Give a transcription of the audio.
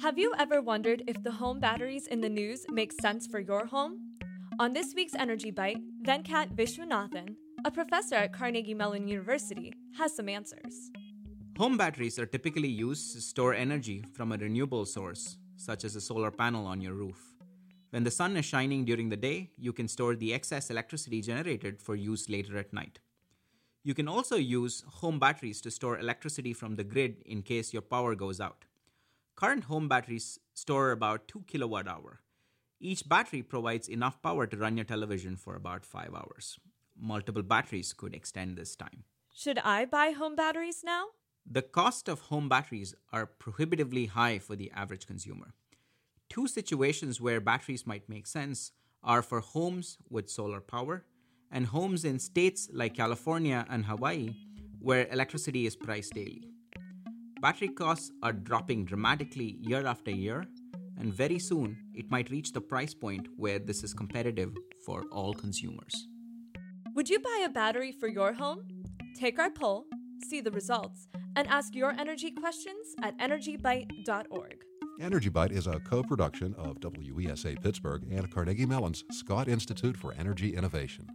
Have you ever wondered if the home batteries in the news make sense for your home? On this week's Energy Bite, Venkat Viswanathan, a professor at Carnegie Mellon University, has some answers. Home batteries are typically used to store energy from a renewable source, such as a solar panel on your roof. When the sun is shining during the day, you can store the excess electricity generated for use later at night. You can also use home batteries to store electricity from the grid in case your power goes out. Current home batteries store about 2 kilowatt hour. Each battery provides enough power to run your television for about 5 hours. Multiple batteries could extend this time. Should I buy home batteries now? The cost of home batteries are prohibitively high for the average consumer. Two situations where batteries might make sense are for homes with solar power and homes in states like California and Hawaii where electricity is priced daily. Battery costs are dropping dramatically year after year, and very soon it might reach the price point where this is competitive for all consumers. Would you buy a battery for your home? Take our poll, see the results, and ask your energy questions at energybite.org. Energy Bite is a co production of WESA Pittsburgh and Carnegie Mellon's Scott Institute for Energy Innovation.